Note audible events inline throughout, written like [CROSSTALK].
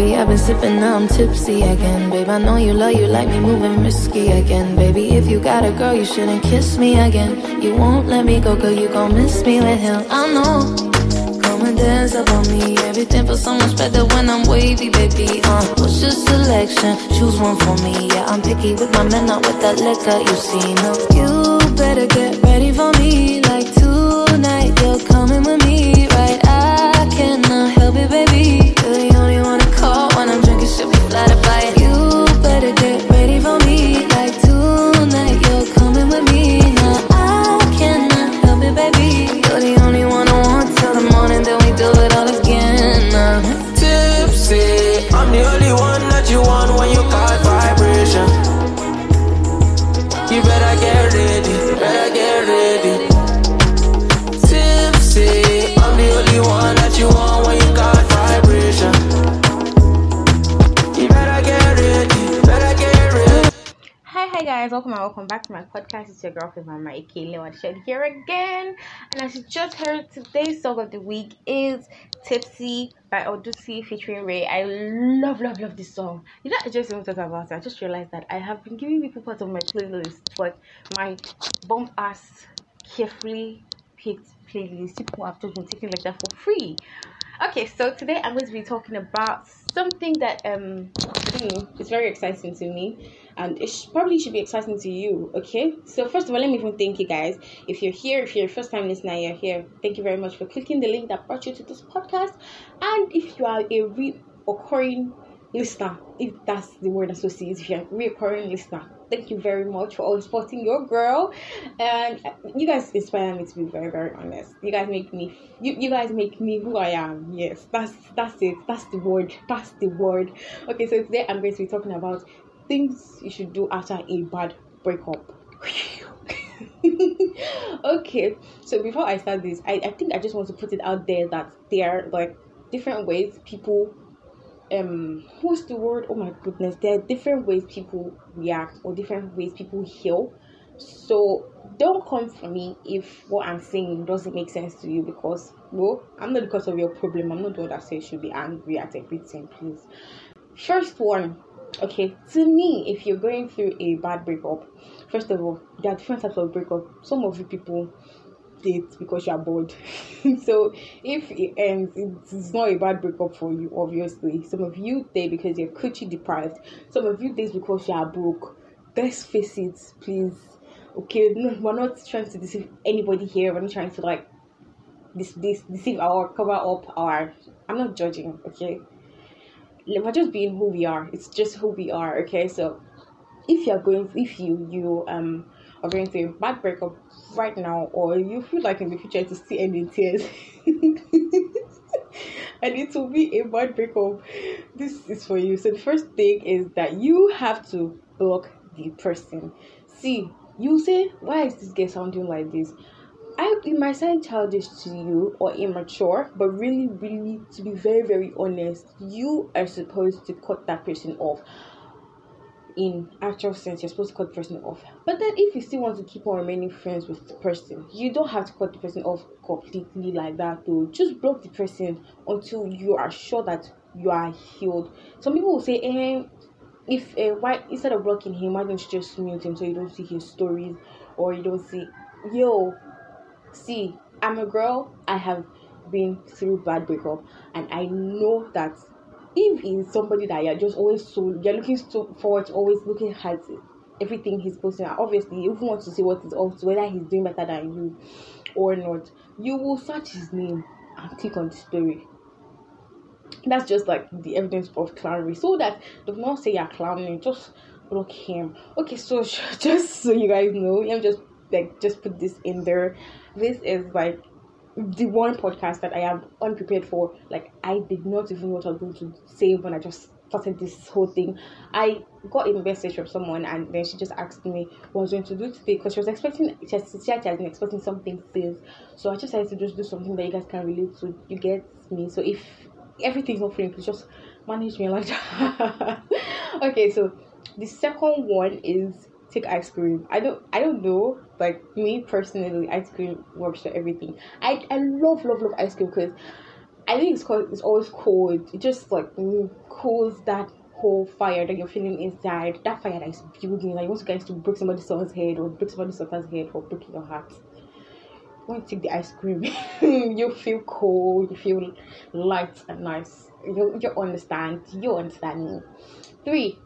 Baby, I've been sipping, now I'm tipsy again. Babe, I know you love you like me moving risky again. Baby, if you got a girl, you shouldn't kiss me again. You won't let me go, girl, you gon' miss me with him. I know. Come and dance up on me. Everything feels so much better when I'm wavy, baby. Uh, what's your selection? Choose one for me. Yeah, I'm picky with my men, not with that liquor. You see, no, you better get ready for me. Like to podcast. It's your girlfriend Mama Ike Shed here again. And as you just heard, today's song of the week is Tipsy by Odunsi featuring Raye. I love, love, love this song. You know, I just even thought about it. I just realized that I have been giving people part of my playlist, but my bump ass carefully picked playlist. People have just been taking like that for free. Okay, so today I'm going to be talking about something that um it's very exciting to me, and it sh- probably should be exciting to you. Okay, so first of all, let me even thank you guys. If you're here, if you're a first time listener, you're here. Thank you very much for clicking the link that brought you to this podcast. And if you are a reoccurring listener, if that's the word associated, if you're a reoccurring listener, thank you very much for always supporting your girl. And uh, you guys inspire me to be very, very honest. You guys make me, you, you guys make me who I am. Yes, that's that's it. That's the word. That's the word. Okay, so today I'm going to be talking about things you should do after a bad breakup. [LAUGHS] okay, so before I start this, I, I think I just want to put it out there that there are like different ways people um what's the word? Oh my goodness there are different ways people react or different ways people heal. So don't come for me if what i'm saying doesn't make sense to you because well i'm not the cause of your problem. I'm not the one that says you should be angry at everything please. First one okay to me if you're going through a bad breakup first of all there are different types of breakup some of you people date because you're bored. [LAUGHS] so if it ends, it's not a bad breakup for you, obviously. Some of you date because you're coochie deprived. Some of you date because you are broke. Let's face it, please. Okay, no, we're not trying to deceive anybody here. We're not trying to like this this deceive our cover up our. I'm not judging. Okay, we're just being who we are. It's just who we are. Okay, so if you're going, if you you um are going through a bad breakup right now, or you feel like in the future to see in tears, [LAUGHS] and it will be a bad breakup, this is for you. So the first thing is that you have to block the person. See, you say, why is this girl sounding like this? I it might sound childish to you or immature, but really, really, to be very, very honest, you are supposed to cut that person off in actual sense, you're supposed to cut the person off. But then, if you still want to keep on remaining friends with the person, you don't have to cut the person off completely like that. Though, just block the person until you are sure that you are healed. Some people will say, eh, if uh, why instead of blocking him, why don't you just mute him so you don't see his stories or you don't see, yo, see, I'm a girl. I have been through bad breakup, and I know that if he's somebody that you're just always so you're looking so forward to always looking at everything he's posting obviously you want to see what he's up whether he's doing better than you or not you will search his name and click on the story. That's just like the evidence of clownery. So that do not say you're clowning just block him. Okay so [LAUGHS] just so you guys know I'm just like just put this in there this is like the one podcast that I am unprepared for. Like I did not even know what I was going to say when I just started this whole thing. I got a message from someone and then she just asked me what I was going to do today because she was expecting she has, she been expecting something serious. So I just decided to just do something that you guys can relate to. You get me? So if everything's not free, please just manage me like that. [LAUGHS] okay, so the second one is take ice cream. I don't I don't know, like me personally, ice cream works for everything. I I love love love ice cream because I think it's called it's always cold. It just like mm, cools that whole fire that you're feeling inside. That fire that is building. Like you want guys to break somebody's son's head or break somebody's daughter's head or break your heart. When you take the ice cream, [LAUGHS] you feel cold, you feel light and nice. You you understand. You understand me. Three.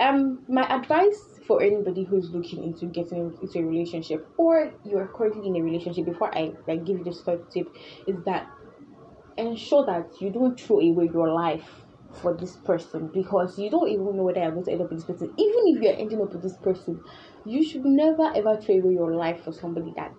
Um my advice for anybody who's looking into getting into a relationship or you're currently in a relationship before I like give you this third tip is that ensure that you don't throw away your life for this person because you don't even know whether you're going to end up with this person. Even if you're ending up with this person, you should never ever throw away your life for somebody that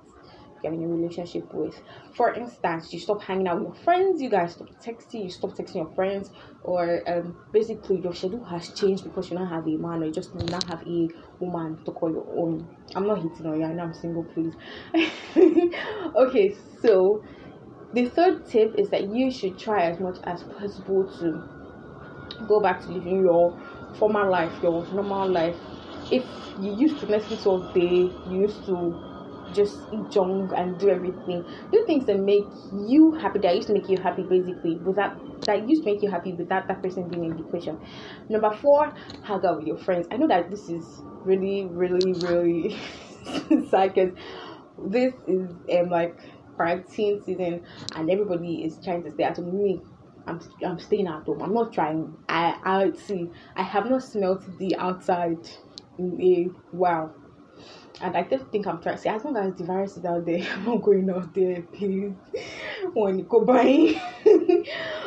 you're in a relationship with. For instance, you stop hanging out with your friends, you guys stop texting, you stop texting your friends, or um, basically your schedule has changed because you don't have a man or you just not have a woman to call your own. I'm not hitting on you, I know I'm single, please. [LAUGHS] okay, so the third tip is that you should try as much as possible to go back to living your former life, your normal life. If you used to Netflix all day, you used to just eat junk and do everything. Do things that make you happy that used to make you happy basically without that used to make you happy without that person being in the equation. Number four, hang out with your friends. I know that this is really, really, really [LAUGHS] sad because this is um like quarantine season and everybody is trying to stay at home. Me, I'm I'm staying at home. I'm not trying. I I see. I have not smelt the outside in a while. And I just think I'm trying to say, as long as the virus is out there, [LAUGHS] I'm not going out there, please. When you go buying.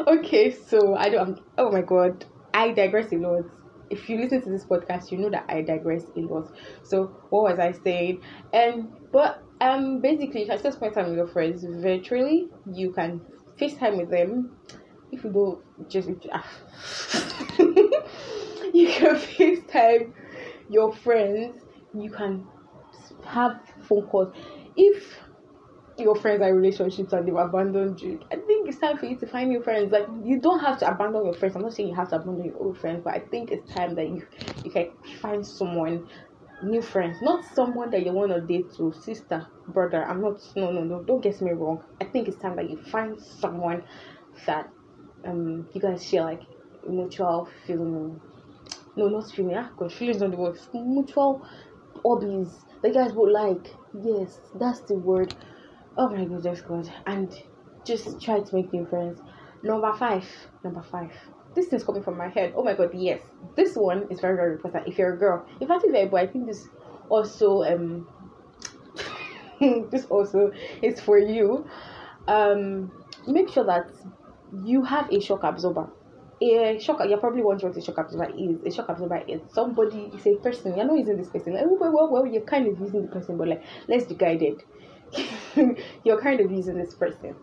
okay, so I don't. I'm, oh my god, I digress a lot. If you listen to this podcast, you know that I digress a lot. So what was I saying? And but um, basically, if I still spend time with your friends virtually, you can FaceTime with them. If you don't, just [LAUGHS] you can [LAUGHS] FaceTime your friends. You can have phone calls. If your friends are relationships and they've abandoned you, I think it's time for you to find new friends. Like you don't have to abandon your friends. I'm not saying you have to abandon your old friends, but I think it's time that you you can find someone new friends, not someone that you want to date to sister, brother. I'm not no no no don't get me wrong. I think it's time that you find someone that um you guys share like mutual feeling no not feeling ah god feelings on the word mutual hobbies the guys would like. Yes, that's the word. Oh my goodness, God. And just try to make new friends. Number five. Number five. This thing's coming from my head. Oh my god, yes. This one is very, very important. If you're a girl. In fact, if you're a boy, I think this also um [LAUGHS] this also is for you. Um make sure that you have a shock absorber a shock you're probably wondering what a shock absorber is a shock absorber is somebody is a person. You're not using this person. Like, well, well, well you're kind of using the person but like let's be guided. [LAUGHS] You're kind of using this person.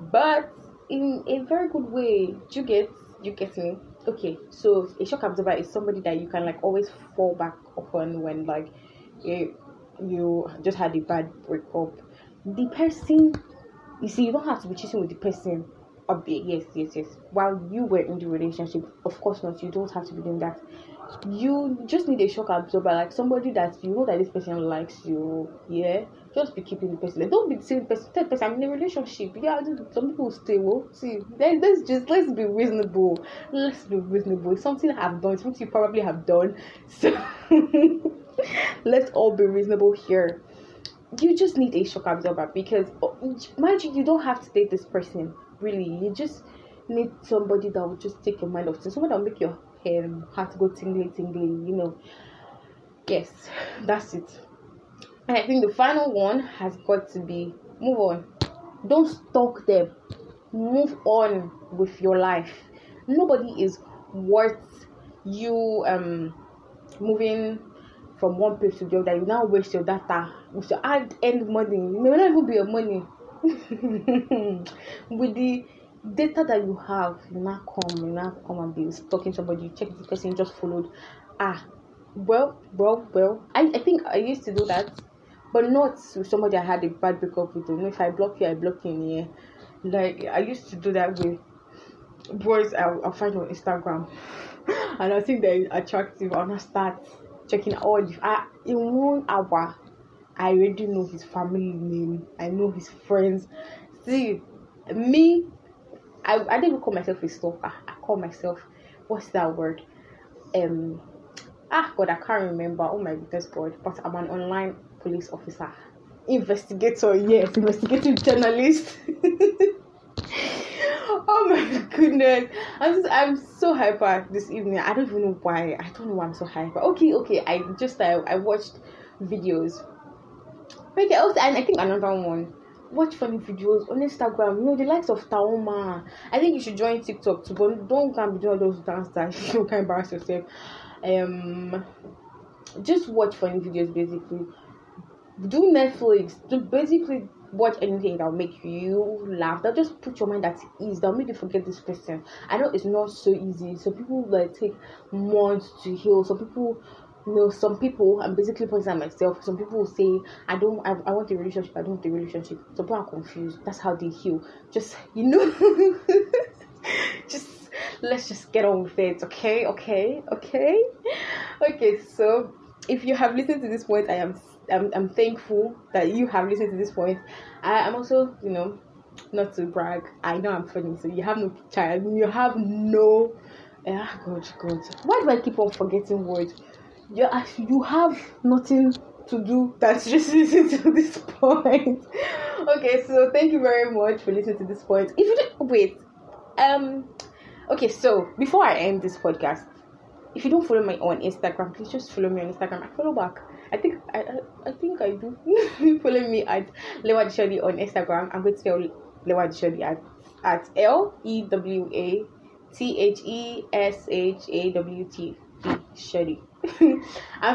But in a very good way you get you get me? Okay so a shock absorber is somebody that you can like always fall back upon when like you, you just had a bad breakup. The person you see you don't have to be cheating with the person update yes yes yes. While you were in the relationship of course not. You don't have to be doing that. You just need a shock absorber like somebody that you know that this person likes you yeah? Just be keeping the person. Like, don't be the same person. Third person i'm in a relationship. Yeah some people stay well see. Then let's just let's be reasonable. Let's be reasonable. It's something i've done something you probably have done. [LAUGHS] So [LAUGHS] let's all be reasonable here you just need a shock absorber because oh, mind you, you don't have to date this person really. You just need somebody that will just take your mind off. Things somebody that will make your um, heart go tingly tingly you know. Yes that's it. And i think the final one has got to be move on. Don't stalk them. Move on with your life. Nobody is worth you um moving from one place to the other you now waste your data with your add end money it may not even be your money [LAUGHS] with the data that you have, you now come, you now come and be stalking somebody, you check the person just followed. Ah, well, well, well. I, I think I used to do that, but not with somebody I had a bad breakup with. You know, if I block you, I block you in here. Like I used to do that with boys I'll, I'll find on Instagram, [LAUGHS] and I think they're attractive. I start checking all the ah, in one hour I already know his family name. I know his friends. See, me, I, I didn't call myself a stalker. I call myself what's that word? Um ah god I can't remember. Oh my goodness god. But I'm an online police officer. Investigator, yes, investigative journalist. [LAUGHS] goodness. I'm just, I'm so hyper this evening. I don't even know why. I don't know why I'm so hyper. Okay, okay. I just I, I watched videos. Okay, also and I think another one watch funny videos on Instagram. You know, the likes of Taaooma. I think you should join TikTok too, but don't come be doing those dance that [LAUGHS] you can embarrass yourself. Um, just watch funny videos basically. Do Netflix. Do basically watch anything that'll make you laugh. That just put your mind at ease. That'll make you forget this person. I know it's not so easy. So people like take months to heal. Some people you know, some people, I'm basically pointing at myself. Some people will say, I don't, I, I want a relationship, I don't want a relationship. Some people are confused. That's how they heal. Just, you know, [LAUGHS] just let's just get on with it, okay? Okay, okay, okay. So, if you have listened to this point, I am, I'm, I'm thankful that you have listened to this point. I I'm also, you know, not to brag, I know I'm funny, so you have no child, you have no. Ah, God, God. Why do I keep on forgetting words? you you have nothing to do that's [LAUGHS] just to this point. okay, so thank you very much for listening to this point. If you don't wait, um, okay, so before I end this podcast, if you don't follow me on Instagram, please just follow me on Instagram. I follow back. I think I I, I think I do. [LAUGHS] follow me at Lewa Dishodi on Instagram. I'm going to spell Lewa Dishodi at at L E W A T H E S H A W T Shady. [LAUGHS] and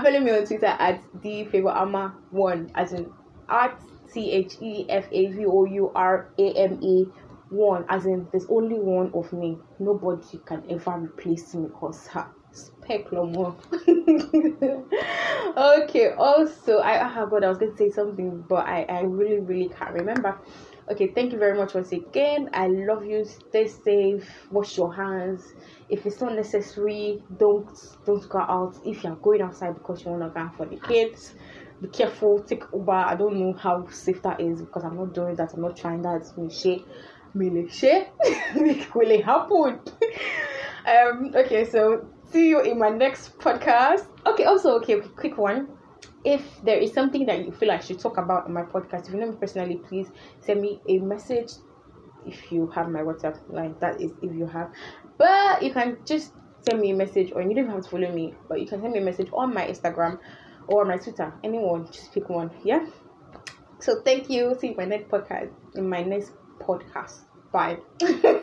follow me on Twitter at the favor ama one as in at T H E F A V O U R A M E one as in there's only one of me. Nobody can ever replace me because her speculum [LAUGHS] okay, also I oh god I was gonna say something but I, I really really can't remember. Okay thank you very much once again. I love you. Stay safe. Wash your hands. If it's not necessary don't don't go out if you're going outside because you want to go for the kids. Be careful. Take uber. I don't know how safe that is because i'm not doing that. I'm not trying that. Share share will it happen [LAUGHS] um okay so see you in my next podcast okay also okay quick one if there is something that you feel I should talk about in my podcast, if you know me personally, please send me a message if you have my WhatsApp line. That is if you have. But you can just send me a message or you don't have to follow me, but you can send me a message on my Instagram or my Twitter. Anyone, just pick one. Yeah. So thank you. See you in my next podcast in my next podcast. Bye. [LAUGHS]